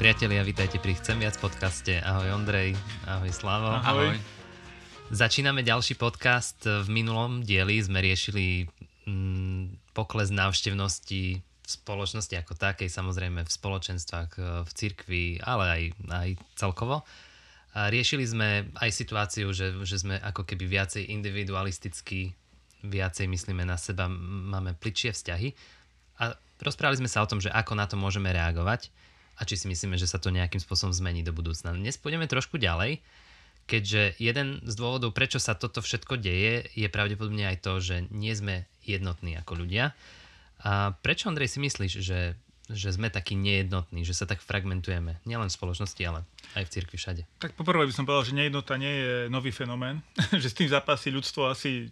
Priatelia, vítajte pri Chcem viac podcaste. Ahoj Ondrej, ahoj Slavo. Ahoj. Začíname ďalší podcast. V minulom dieli sme riešili mm, pokles návštevnosti v spoločnosti ako takej, samozrejme v spoločenstvách, e, v cirkvi, ale aj, aj celkovo. A riešili sme aj situáciu, že, že sme ako keby viacej individualisticky, viacej myslíme na seba, máme pličie vzťahy. A rozprávali sme sa o tom, že ako na to môžeme reagovať a či si myslíme, že sa to nejakým spôsobom zmení do budúcna. Dnes pôjdeme trošku ďalej, keďže jeden z dôvodov, prečo sa toto všetko deje, je pravdepodobne aj to, že nie sme jednotní ako ľudia. A prečo, Andrej, si myslíš, že, že sme takí nejednotní, že sa tak fragmentujeme? Nielen v spoločnosti, ale aj v cirkvi všade. Tak poprvé by som povedal, že nejednota nie je nový fenomén, že s tým zápasí ľudstvo asi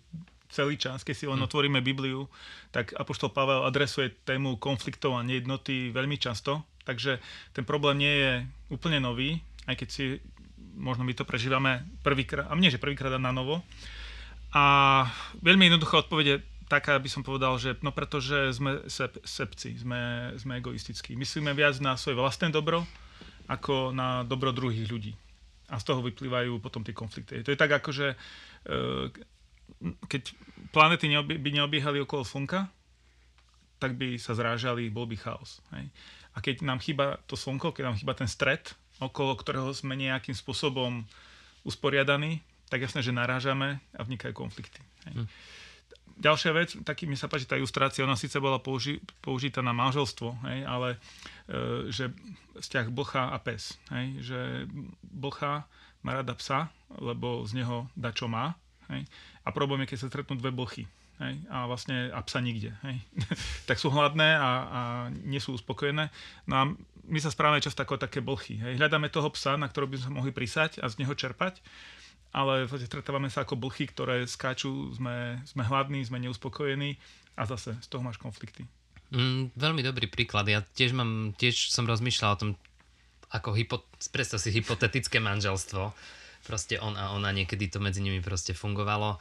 celý čas, keď si len hm. otvoríme Bibliu, tak Apoštol Pavel adresuje tému konfliktov a nejednoty veľmi často Takže ten problém nie je úplne nový, aj keď si možno my to prežívame prvýkrát, a nie, že prvýkrát na novo. A veľmi jednoduchá odpovede taká by som povedal, že no pretože sme sep, sepci, sme, sme egoistickí. Myslíme viac na svoje vlastné dobro, ako na dobro druhých ľudí. A z toho vyplývajú potom tie konflikty. To je tak ako, že e, keď planety by neobiehali okolo Slnka, tak by sa zrážali, bol by chaos. Hej. A keď nám chýba to slnko, keď nám chýba ten stred, okolo ktorého sme nejakým spôsobom usporiadaní, tak jasné, že narážame a vznikajú konflikty. Hej. Hm. Ďalšia vec, taký mi sa páči tá ilustrácia, ona síce bola použi- použitá na manželstvo, hej, ale e, že vzťah blcha a pes. Hej, že blcha má rada psa, lebo z neho dá čo má. Hej, a problém je, keď sa stretnú dve blchy hej, a vlastne a psa nikde. Hej. tak sú hladné a, a nie sú uspokojené. No a my sa správame často ako také blchy. Hej. Hľadáme toho psa, na ktorého by sme mohli prísať a z neho čerpať, ale stretávame sa ako blchy, ktoré skáču, sme, sme hladní, sme neuspokojení a zase z toho máš konflikty. Mm, veľmi dobrý príklad. Ja tiež, mám, tiež som rozmýšľal o tom, ako hypo, predstav si hypotetické manželstvo. Proste on a ona, niekedy to medzi nimi proste fungovalo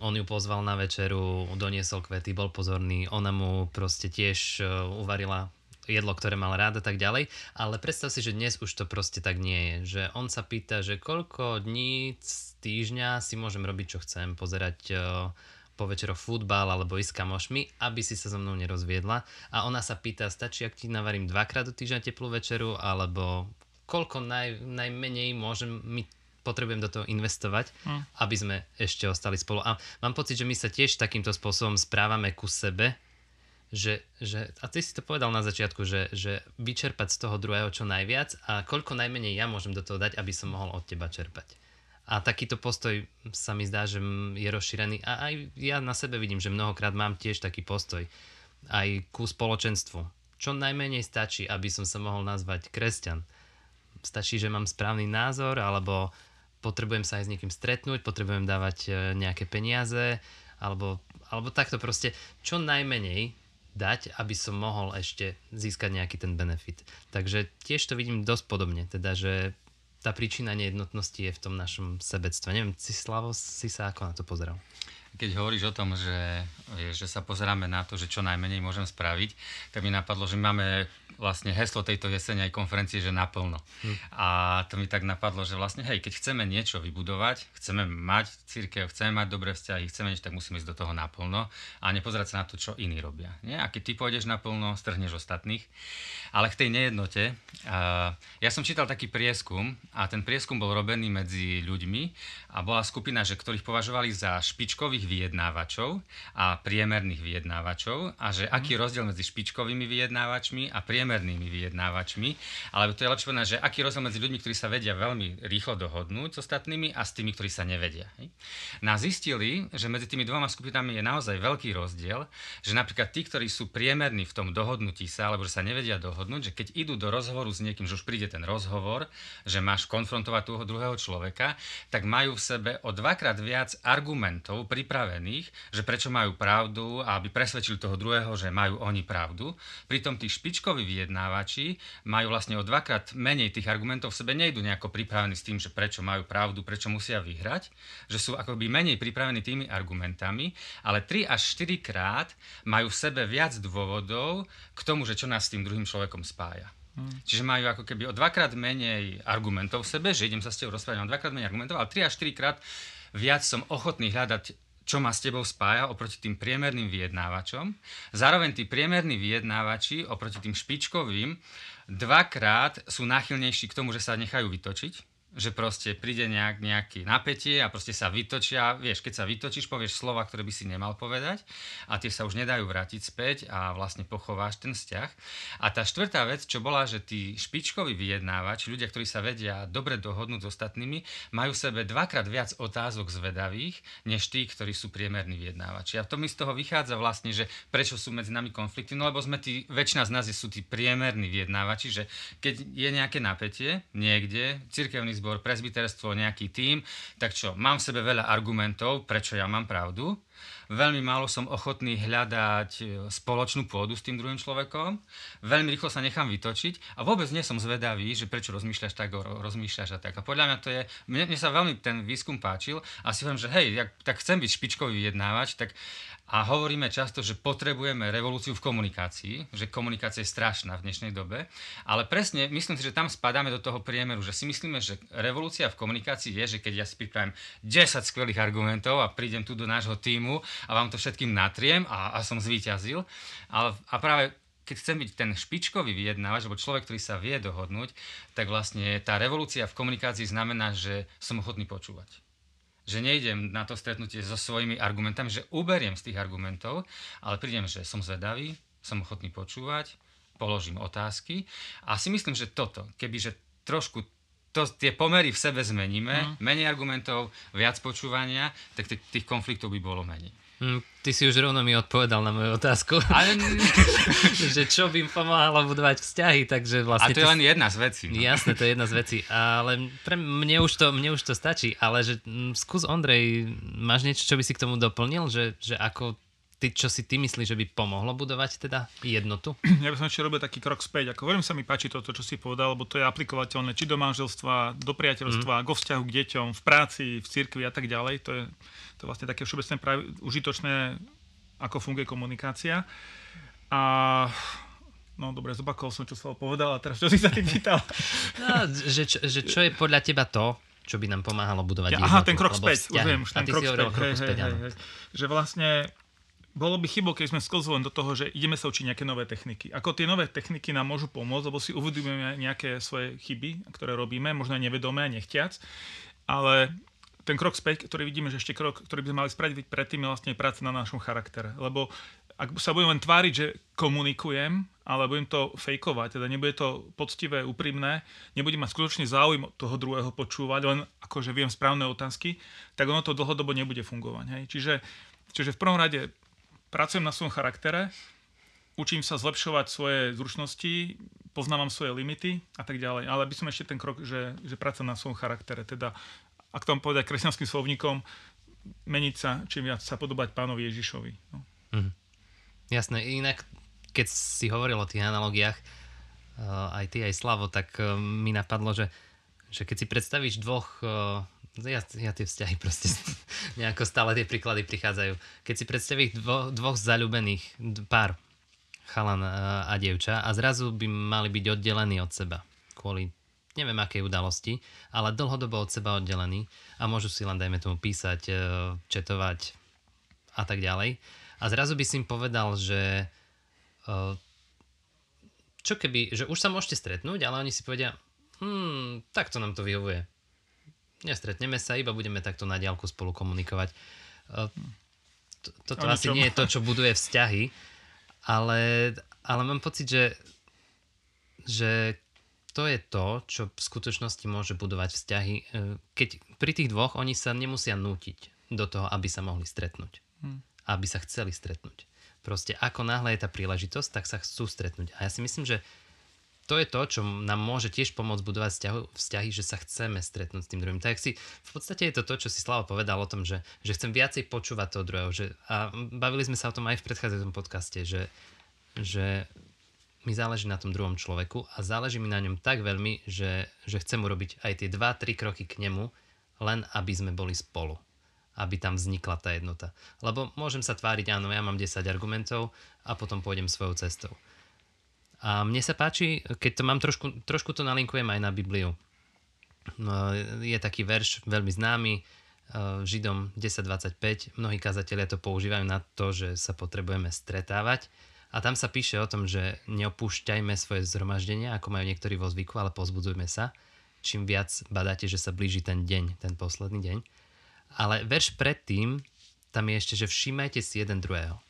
on ju pozval na večeru, doniesol kvety, bol pozorný, ona mu proste tiež e, uvarila jedlo, ktoré mal rád a tak ďalej. Ale predstav si, že dnes už to proste tak nie je. Že on sa pýta, že koľko dní z týždňa si môžem robiť, čo chcem, pozerať e, po večeroch futbal alebo ísť kamošmi, aby si sa so mnou nerozviedla. A ona sa pýta, stačí, ak ti navarím dvakrát do týždňa teplú večeru, alebo koľko naj, najmenej môžem mi potrebujem do toho investovať, mm. aby sme ešte ostali spolu. A mám pocit, že my sa tiež takýmto spôsobom správame ku sebe, že, že a ty si to povedal na začiatku, že, že vyčerpať z toho druhého čo najviac a koľko najmenej ja môžem do toho dať, aby som mohol od teba čerpať. A takýto postoj sa mi zdá, že je rozšírený a aj ja na sebe vidím, že mnohokrát mám tiež taký postoj aj ku spoločenstvu. Čo najmenej stačí, aby som sa mohol nazvať kresťan. Stačí, že mám správny názor, alebo potrebujem sa aj s niekým stretnúť, potrebujem dávať e, nejaké peniaze, alebo, alebo takto proste čo najmenej dať, aby som mohol ešte získať nejaký ten benefit. Takže tiež to vidím dosť podobne, teda, že tá príčina nejednotnosti je v tom našom sebectve. Neviem, si Slavo, si sa ako na to pozeral? Keď hovoríš o tom, že, že sa pozeráme na to, že čo najmenej môžem spraviť, tak mi napadlo, že máme vlastne heslo tejto jesene aj konferencie, že naplno. Hm. A to mi tak napadlo, že vlastne hej, keď chceme niečo vybudovať, chceme mať církev, chceme mať dobré vzťahy, chceme niečo, tak musíme ísť do toho naplno a nepozerať sa na to, čo iní robia. Nie? A keď ty pôjdeš naplno, strhneš ostatných. Ale k tej nejednote, uh, ja som čítal taký prieskum a ten prieskum bol robený medzi ľuďmi a bola skupina, že ktorých považovali za špičkových vyjednávačov a priemerných vyjednávačov a že aký je rozdiel medzi špičkovými vyjednávačmi a priemernými vyjednávačmi, ale to je lepšie povedať, že aký rozdiel medzi ľuďmi, ktorí sa vedia veľmi rýchlo dohodnúť s ostatnými a s tými, ktorí sa nevedia. Hej? No zistili, že medzi tými dvoma skupinami je naozaj veľký rozdiel, že napríklad tí, ktorí sú priemerní v tom dohodnutí sa, alebo že sa nevedia dohodnúť, že keď idú do rozhovoru s niekým, že už príde ten rozhovor, že máš konfrontovať toho druhého človeka, tak majú v sebe o dvakrát viac argumentov pripravených, že prečo majú pravdu a aby presvedčili toho druhého, že majú oni pravdu. Pritom tí špičkoví vyjednávači majú vlastne o dvakrát menej tých argumentov v sebe, nejdu nejako pripravení s tým, že prečo majú pravdu, prečo musia vyhrať, že sú akoby menej pripravení tými argumentami, ale 3 až 4 krát majú v sebe viac dôvodov k tomu, že čo nás s tým druhým človekom spája. Hmm. Čiže majú ako keby o dvakrát menej argumentov v sebe, že idem sa s tebou rozprávať, mám dvakrát menej argumentov, ale 3 až 4 krát viac som ochotný hľadať čo ma s tebou spája oproti tým priemerným vyjednávačom. Zároveň tí priemerní vyjednávači oproti tým špičkovým dvakrát sú náchylnejší k tomu, že sa nechajú vytočiť že proste príde nejak, nejaký napätie a proste sa vytočia, vieš, keď sa vytočíš, povieš slova, ktoré by si nemal povedať a tie sa už nedajú vrátiť späť a vlastne pochováš ten vzťah. A tá štvrtá vec, čo bola, že tí špičkoví vyjednávači, ľudia, ktorí sa vedia dobre dohodnúť s ostatnými, majú v sebe dvakrát viac otázok zvedavých, než tí, ktorí sú priemerní vyjednávači. A to mi z toho vychádza vlastne, že prečo sú medzi nami konflikty, no lebo sme tí, väčšina z nás sú tí priemerní vyjednávači, že keď je nejaké napätie niekde, cirkevný zbor, prezbiterstvo, nejaký tím, tak čo, mám v sebe veľa argumentov, prečo ja mám pravdu. Veľmi málo som ochotný hľadať e, spoločnú pôdu s tým druhým človekom. Veľmi rýchlo sa nechám vytočiť a vôbec nie som zvedavý, že prečo rozmýšľaš tak, rozmýšľaš a tak. A podľa mňa to je, mne, mne sa veľmi ten výskum páčil a si hovorím, že hej, ja, tak chcem byť špičkový vyjednávač, tak a hovoríme často, že potrebujeme revolúciu v komunikácii, že komunikácia je strašná v dnešnej dobe, ale presne myslím si, že tam spadáme do toho priemeru, že si myslíme, že revolúcia v komunikácii je, že keď ja si pripravím 10 skvelých argumentov a prídem tu do nášho týmu a vám to všetkým natriem a, a som zvíťazil, ale, a práve keď chcem byť ten špičkový vyjednávač, alebo človek, ktorý sa vie dohodnúť, tak vlastne tá revolúcia v komunikácii znamená, že som ochotný počúvať. Že nejdem na to stretnutie so svojimi argumentami, že uberiem z tých argumentov, ale prídem, že som zvedavý, som ochotný počúvať, položím otázky. A si myslím, že toto, kebyže trošku to, tie pomery v sebe zmeníme, mm. menej argumentov, viac počúvania, tak t- tých konfliktov by bolo menej. Mm, ty si už rovno mi odpovedal na moju otázku. Ale... že čo by im pomáhalo budovať vzťahy, takže vlastne... A to je len jedna z vecí. No. Jasné, to je jedna z vecí, ale pre mne už to, mne už to stačí, ale že m, mm, skús Ondrej, máš niečo, čo by si k tomu doplnil, že, že ako ty, čo si ty myslíš, že by pomohlo budovať teda jednotu? Ja by som ešte robil taký krok späť. Ako veľmi sa mi páči toto, čo si povedal, lebo to je aplikovateľné či do manželstva, do priateľstva, mm. go vzťahu k deťom, v práci, v cirkvi a tak ďalej. To je, to je vlastne také všeobecné prav- užitočné, ako funguje komunikácia. A No dobre, zopakol som, čo som povedal a teraz čo si sa ty pýtal? No, že, čo, že čo je podľa teba to, čo by nám pomáhalo budovať ja? Aha, ten krok späť, už viem, už ten krok späť. Hej, hej, hej, hej. Že vlastne bolo by chybou, keď sme sklzli len do toho, že ideme sa učiť nejaké nové techniky. Ako tie nové techniky nám môžu pomôcť, lebo si uvedomujeme nejaké svoje chyby, ktoré robíme, možno aj nevedomé a nechtiac, ale ten krok späť, ktorý vidíme, že ešte krok, ktorý by sme mali spraviť predtým, je vlastne práca na našom charaktere. Lebo ak sa budem len tváriť, že komunikujem, ale budem to fejkovať, teda nebude to poctivé, úprimné, nebudem mať skutočný záujem toho druhého počúvať, len akože viem správne otázky, tak ono to dlhodobo nebude fungovať. Hej? Čiže, čiže v prvom rade pracujem na svojom charaktere, učím sa zlepšovať svoje zručnosti, poznávam svoje limity a tak ďalej. Ale by som ešte ten krok, že, že práca na svojom charaktere, teda ak tomu povedať kresťanským slovníkom, meniť sa, čím viac sa podobať pánovi Ježišovi. No. Mm. Jasné, inak keď si hovoril o tých analogiách, uh, aj ty, aj Slavo, tak uh, mi napadlo, že, že keď si predstavíš dvoch uh, ja, ja tie vzťahy proste nejako stále tie príklady prichádzajú. Keď si predstavíš dvo, dvoch zalúbených pár, chalan a dievča a zrazu by mali byť oddelení od seba kvôli neviem akej udalosti, ale dlhodobo od seba oddelení a môžu si len, dajme tomu, písať, e, četovať a tak ďalej. A zrazu by si im povedal, že e, čo keby, že už sa môžete stretnúť, ale oni si povedia, hmm, takto nám to vyhovuje Nestretneme sa, iba budeme takto na diálku spolu komunikovať. Toto asi nie je to, čo buduje vzťahy, ale, ale mám pocit, že, že to je to, čo v skutočnosti môže budovať vzťahy. E, keď pri tých dvoch oni sa nemusia nútiť do toho, aby sa mohli stretnúť. Hmm. Aby sa chceli stretnúť. Proste ako náhle je tá príležitosť, tak sa chcú stretnúť. A ja si myslím, že to je to, čo nám môže tiež pomôcť budovať vzťahy, že sa chceme stretnúť s tým druhým. Tak si, v podstate je to to, čo si Slava povedal o tom, že, že chcem viacej počúvať toho druhého. Že, a bavili sme sa o tom aj v predchádzajúcom podcaste, že, že mi záleží na tom druhom človeku a záleží mi na ňom tak veľmi, že, že chcem urobiť aj tie 2-3 kroky k nemu, len aby sme boli spolu aby tam vznikla tá jednota. Lebo môžem sa tváriť, áno, ja mám 10 argumentov a potom pôjdem svojou cestou A mne sa páči, keď to mám trošku, trošku to nalinkujem aj na Bibliu. No, je taký verš veľmi známy, uh, Židom 10.25. Mnohí kazatelia to používajú na to, že sa potrebujeme stretávať. A tam sa píše o tom, že neopúšťajme svoje zhromaždenia, ako majú niektorí vo zvyku, ale pozbudzujme sa. Čím viac badáte, že sa blíži ten deň, ten posledný deň. Ale verš predtým, tam je ešte, že všímajte si jeden druhého.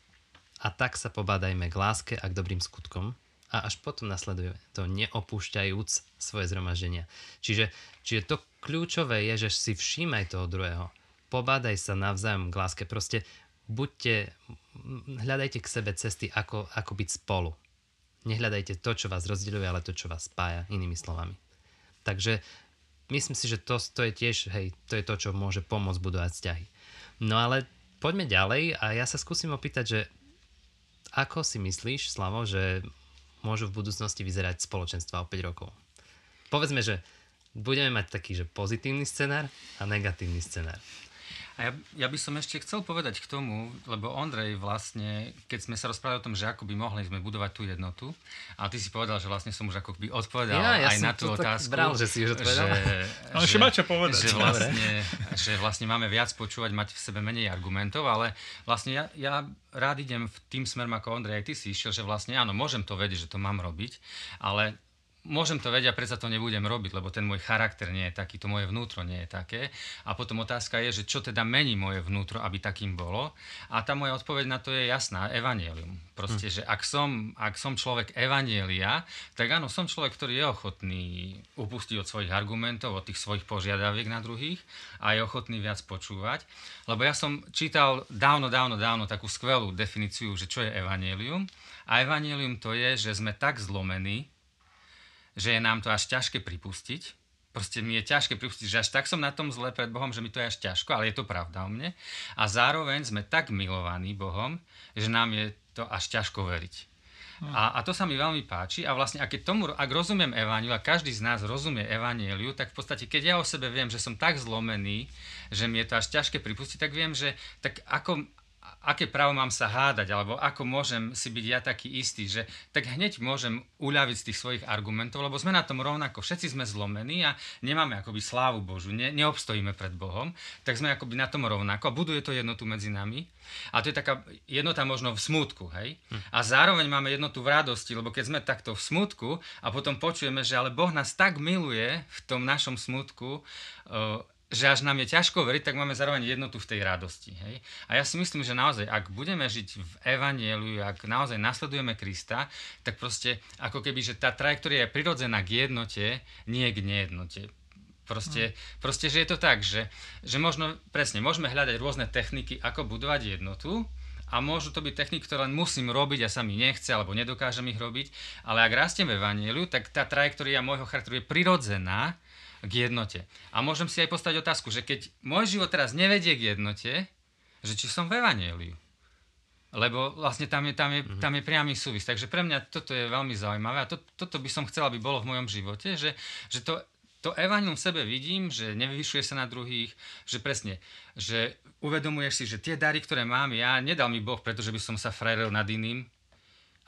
A tak sa pobádajme k láske a k dobrým skutkom, a až potom nasleduje to neopúšťajúc svoje zhromaždenia. Čiže, čiže to kľúčové je, že si všímaj toho druhého. Pobádaj sa navzájom k láske. Proste buďte, hľadajte k sebe cesty, ako, ako byť spolu. Nehľadajte to, čo vás rozdeľuje, ale to, čo vás spája, inými slovami. Takže myslím si, že to, to je tiež, hej, to je to, čo môže pomôcť budovať vzťahy. No ale poďme ďalej a ja sa skúsim opýtať, že ako si myslíš, Slavo, že môžu v budúcnosti vyzerať spoločenstva o 5 rokov. Povedzme, že budeme mať taký, že pozitívny scenár a negatívny scenár. A ja, ja by som ešte chcel povedať k tomu, lebo Ondrej vlastne, keď sme sa rozprávali o tom, že ako by mohli sme budovať tú jednotu, a ty si povedal, že vlastne som už ako by odpovedal ja, ja aj na tú otázku. Bral, že si už odpovedal. Že, ale ešte má čo povedať. Že vlastne, že vlastne máme viac počúvať, mať v sebe menej argumentov, ale vlastne ja, ja rád idem v tým smerom ako Ondrej, aj ty si išiel, že vlastne áno, môžem to vedieť, že to mám robiť, ale môžem to vedieť a predsa to nebudem robiť, lebo ten môj charakter nie je taký, to moje vnútro nie je také. A potom otázka je, že čo teda mení moje vnútro, aby takým bolo. A tá moja odpoveď na to je jasná, evanielium. Proste, hm. že ak som, ak som človek evanielia, tak áno, som človek, ktorý je ochotný upustiť od svojich argumentov, od tých svojich požiadaviek na druhých a je ochotný viac počúvať. Lebo ja som čítal dávno, dávno, dávno takú skvelú definíciu, že čo je evanielium. A evanielium to je, že sme tak zlomení, že je nám to až ťažké pripustiť. Proste mi je ťažké pripustiť, že až tak som na tom zle pred Bohom, že mi to je až ťažko, ale je to pravda o mne. A zároveň sme tak milovaní Bohom, že nám je to až ťažko veriť. Hm. A, a to sa mi veľmi páči a vlastne ak, tomu, ak rozumiem Evangeliu a každý z nás rozumie Evangeliu, tak v podstate keď ja o sebe viem, že som tak zlomený, že mi je to až ťažké pripustiť, tak viem, že tak ako, aké právo mám sa hádať, alebo ako môžem si byť ja taký istý, že tak hneď môžem uľaviť z tých svojich argumentov, lebo sme na tom rovnako, všetci sme zlomení a nemáme akoby slávu Božu, ne, neobstojíme pred Bohom, tak sme akoby na tom rovnako a buduje to jednotu medzi nami. A to je taká jednota možno v smutku, hej? Hm. A zároveň máme jednotu v radosti, lebo keď sme takto v smutku a potom počujeme, že ale Boh nás tak miluje v tom našom smutku, že až nám je ťažko veriť, tak máme zároveň jednotu v tej radosti. Hej? A ja si myslím, že naozaj, ak budeme žiť v Evanieliu, ak naozaj nasledujeme Krista, tak proste ako keby, že tá trajektória je prirodzená k jednote, nie k nejednote. Proste, mm. proste, že je to tak, že, že možno, presne, môžeme hľadať rôzne techniky, ako budovať jednotu, a môžu to byť techniky, ktoré len musím robiť a sa mi nechce, alebo nedokážem ich robiť, ale ak rastiem v Evanieliu, tak tá trajektória môjho charakteru je prirodzená, k jednote. A môžem si aj postaviť otázku, že keď môj život teraz nevedie k jednote, že či som v Evangeliu. Lebo vlastne tam je, tam, je, mm-hmm. tam je priamy súvis. Takže pre mňa toto je veľmi zaujímavé a to, toto by som chcel, aby bolo v mojom živote, že, že to, to evanium v sebe vidím, že nevyvyšuje sa na druhých, že presne, že uvedomuješ si, že tie dary, ktoré mám ja, nedal mi Boh, pretože by som sa frajrel nad iným,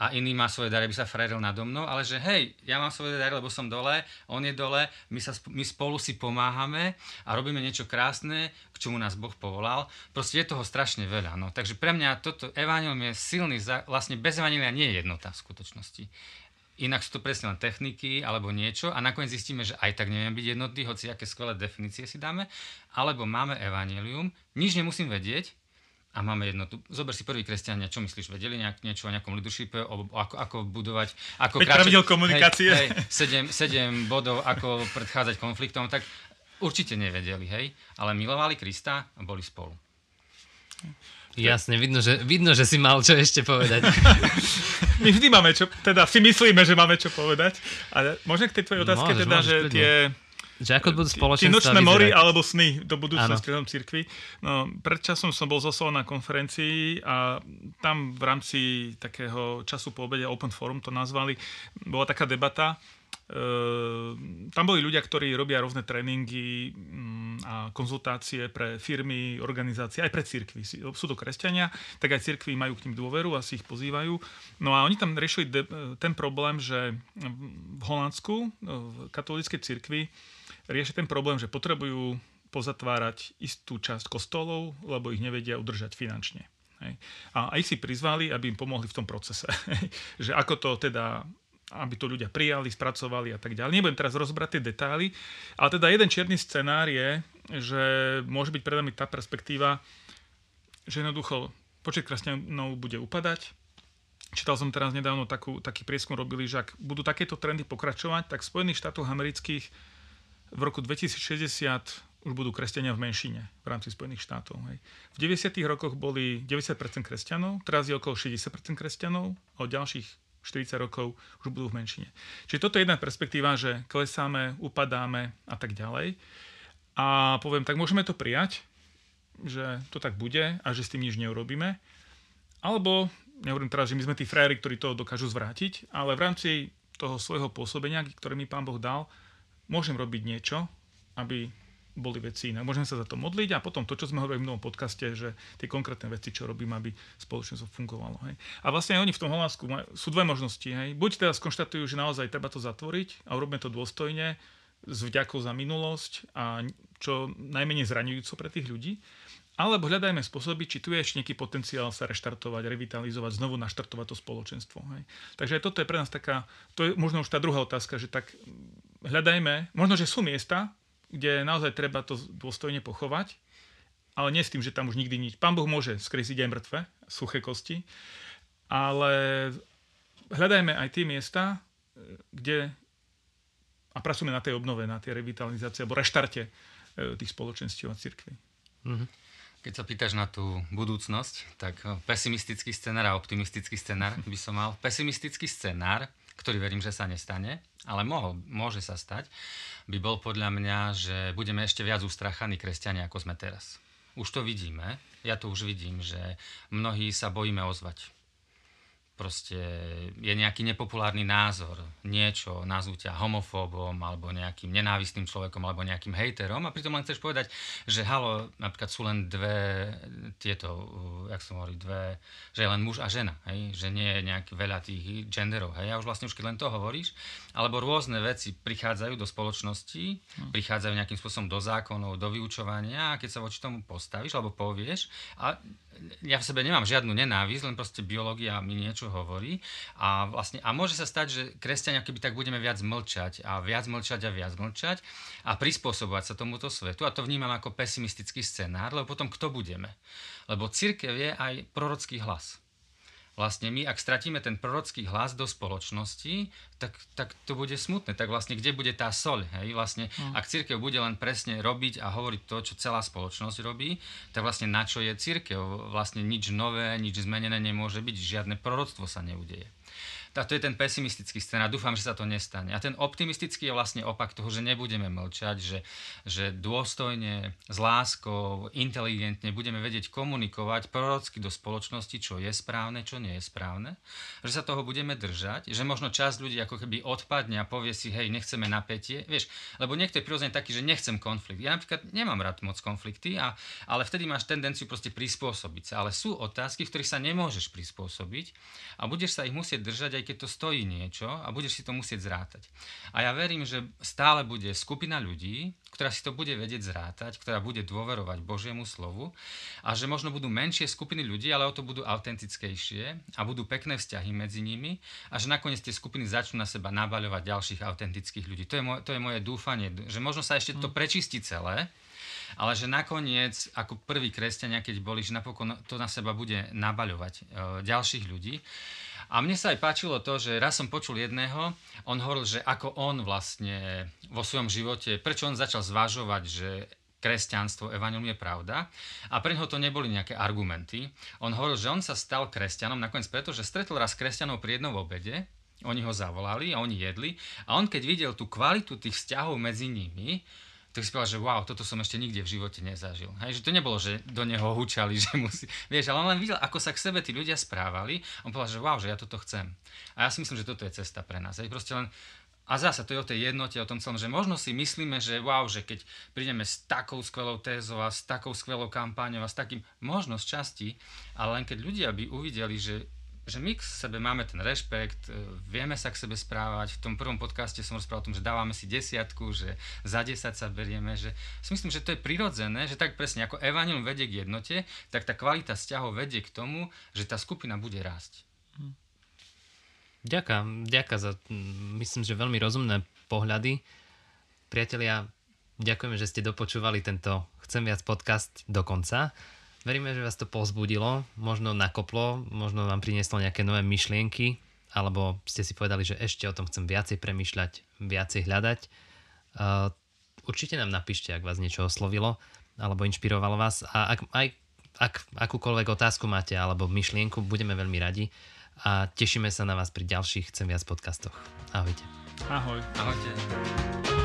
a iný má svoje dary, by sa frajeril nado mnou, ale že hej, ja mám svoje dary, lebo som dole, on je dole, my, sa, my spolu si pomáhame a robíme niečo krásne, k čomu nás Boh povolal. Proste je toho strašne veľa. No. Takže pre mňa toto evanilium je silný, vlastne bez evanilia nie je jednota v skutočnosti. Inak sú to presne len techniky alebo niečo a nakoniec zistíme, že aj tak nevieme byť jednotný, hoci aké skvelé definície si dáme, alebo máme evanilium, nič nemusím vedieť, a máme jednotu. Zober si prvý kresťania, čo myslíš, vedeli nejak, niečo o nejakom leadershipe, o, o, ako, ako budovať... Ako pravidel komunikácie. Hej, hej, 7, 7 bodov, ako predchádzať konfliktom, tak určite nevedeli, hej, ale milovali Krista a boli spolu. Jasne, vidno že, vidno, že si mal čo ešte povedať. My vždy máme čo, teda si myslíme, že máme čo povedať. Ale môžem k tej tvojej otázke môžeš, teda, môžeš, že tie že ako budú spoločenstva Tie nočné mori alebo sny do budúcnosti v cirkvi. No, predčasom som bol zosol na konferencii a tam v rámci takého času po obede Open Forum to nazvali, bola taká debata. E, tam boli ľudia, ktorí robia rôzne tréningy, mm, a konzultácie pre firmy, organizácie, aj pre cirkvy. Sú to kresťania, tak aj cirkvy majú k ním dôveru a si ich pozývajú. No a oni tam riešili ten problém, že v Holandsku, v katolíckej cirkvi, riešia ten problém, že potrebujú pozatvárať istú časť kostolov, lebo ich nevedia udržať finančne. Hej. A aj si prizvali, aby im pomohli v tom procese. že ako to teda aby to ľudia prijali, spracovali a tak ďalej. Nebudem teraz rozbrať tie detaily, ale teda jeden čierny scenár je, že môže byť pred nami tá perspektíva, že jednoducho počet kresťanov bude upadať. Čítal som teraz nedávno takú, taký prieskum robili, že ak budú takéto trendy pokračovať, tak v Spojených štátoch amerických v roku 2060 už budú kresťania v menšine v rámci Spojených štátov. Hej. V 90. rokoch boli 90% kresťanov, teraz je okolo 60% kresťanov a od ďalších 40 rokov už budú v menšine. Čiže toto je jedna perspektíva, že klesáme, upadáme a tak ďalej. A poviem, tak môžeme to prijať, že to tak bude a že s tým nič neurobíme. Alebo, nehovorím teraz, že my sme tí frajeri, ktorí to dokážu zvrátiť, ale v rámci toho svojho pôsobenia, ktoré mi Pán Boh dal, môžem robiť niečo, aby boli veci inak. Môžeme sa za to modliť a potom to, čo sme hovorili v minulom podcaste, že tie konkrétne veci, čo robím, aby spoločnosť fungovalo. Hej. A vlastne oni v tom Holandsku sú dve možnosti. Hej. Buď teraz konštatujú, že naozaj treba to zatvoriť a urobíme to dôstojne, s vďakou za minulosť a čo najmenej zraňujúco pre tých ľudí, alebo hľadajme spôsoby, či tu je ešte nejaký potenciál sa reštartovať, revitalizovať, znovu naštartovať to spoločenstvo. Hej. Takže aj toto je pre nás taká, to je možno už tá druhá otázka, že tak hľadajme, možno, že sú miesta, kde naozaj treba to dôstojne pochovať, ale nie s tým, že tam už nikdy nič. Pán Boh môže skresliť aj mŕtve, suché kosti, ale hľadajme aj tie miesta, kde a pracujeme na tej obnove, na tej revitalizácii alebo reštarte e, tých spoločenstiev a cirkví. Mm-hmm. Keď sa pýtaš na tú budúcnosť, tak e, pesimistický scenár a optimistický scenár by som mal. Pesimistický scenár, ktorý verím, že sa nestane, ale mohol, môže sa stať, by bol podľa mňa, že budeme ešte viac ustrachaní kresťania, ako sme teraz. Už to vidíme, ja to už vidím, že mnohí sa bojíme ozvať proste je nejaký nepopulárny názor, niečo, nazvú ťa homofóbom, alebo nejakým nenávistným človekom, alebo nejakým hejterom a pritom len chceš povedať, že halo, napríklad sú len dve tieto, jak som hovorí, dve, že je len muž a žena, hej? že nie je nejak veľa tých genderov, hej? a už vlastne už keď len to hovoríš, alebo rôzne veci prichádzajú do spoločnosti, hm. prichádzajú nejakým spôsobom do zákonov, do vyučovania a keď sa voči tomu postavíš alebo povieš a ja v sebe nemám žiadnu nenávisť, len proste biológia mi niečo hovorí. A, vlastne, a môže sa stať, že kresťania, keby tak budeme viac mlčať a viac mlčať a viac mlčať a prispôsobovať sa tomuto svetu. A to vnímam ako pesimistický scenár, lebo potom kto budeme? Lebo církev je aj prorocký hlas vlastne my, ak stratíme ten prorocký hlas do spoločnosti, tak, tak to bude smutné. Tak vlastne kde bude tá soľ? Hej? Vlastne, mm. ak církev bude len presne robiť a hovoriť to, čo celá spoločnosť robí, tak vlastne na čo je církev? Vlastne nič nové, nič zmenené nemôže byť, žiadne proroctvo sa neudeje tak to je ten pesimistický scénar. Dúfam, že sa to nestane. A ten optimistický je vlastne opak toho, že nebudeme mlčať, že, že dôstojne, s láskou, inteligentne budeme vedieť komunikovať prorocky do spoločnosti, čo je správne, čo nie je správne. Že sa toho budeme držať, že možno časť ľudí ako keby odpadne a povie si, hej, nechceme napätie. Vieš, lebo niekto je prirodzene taký, že nechcem konflikt. Ja napríklad nemám rád moc konflikty, a, ale vtedy máš tendenciu proste prispôsobiť sa. Ale sú otázky, v ktorých sa nemôžeš prispôsobiť a budeš sa ich musieť držať aj aj keď to stojí niečo a budeš si to musieť zrátať. A ja verím, že stále bude skupina ľudí, ktorá si to bude vedieť zrátať, ktorá bude dôverovať Božiemu slovu a že možno budú menšie skupiny ľudí, ale o to budú autentickejšie a budú pekné vzťahy medzi nimi a že nakoniec tie skupiny začnú na seba nabaľovať ďalších autentických ľudí. To je, moje, to je moje dúfanie, že možno sa ešte to hm. prečistí celé, ale že nakoniec, ako prví kresťania, keď boli, že napokon to na seba bude nabaľovať e, ďalších ľudí. A mne sa aj páčilo to, že raz som počul jedného, on hovoril, že ako on vlastne vo svojom živote, prečo on začal zvažovať, že kresťanstvo, evanilium je pravda. A pre neho to neboli nejaké argumenty. On hovoril, že on sa stal kresťanom nakoniec preto, že stretol raz kresťanov pri jednom obede, oni ho zavolali a oni jedli. A on keď videl tú kvalitu tých vzťahov medzi nimi, tak si povedal, že wow, toto som ešte nikde v živote nezažil. Hej, že to nebolo, že do neho hučali, že musí, vieš, ale on len videl, ako sa k sebe tí ľudia správali. On povedal, že wow, že ja toto chcem. A ja si myslím, že toto je cesta pre nás. Hej, proste len a zase to je o tej jednote, o tom celom, že možno si myslíme, že wow, že keď prídeme s takou skvelou tézou a s takou skvelou kampáňou a s takým, možno z časti, ale len keď ľudia by uvideli, že že my k sebe máme ten rešpekt, e, vieme sa k sebe správať. V tom prvom podcaste som rozprával o tom, že dávame si desiatku, že za 10 sa berieme, že si myslím, že to je prirodzené, že tak presne ako Evangelium vedie k jednote, tak tá kvalita vzťahov vedie k tomu, že tá skupina bude rásť. Ďakujem, ďakujem za, myslím, že veľmi rozumné pohľady. Priatelia, ďakujeme, že ste dopočúvali tento Chcem viac podcast do konca. Veríme, že vás to pozbudilo, možno nakoplo, možno vám prinieslo nejaké nové myšlienky, alebo ste si povedali, že ešte o tom chcem viacej premýšľať, viacej hľadať. Uh, určite nám napíšte, ak vás niečo oslovilo, alebo inšpirovalo vás. A ak, aj ak akúkoľvek otázku máte, alebo myšlienku, budeme veľmi radi a tešíme sa na vás pri ďalších Chcem viac podcastoch. Ahojte. Ahoj. Ahojte.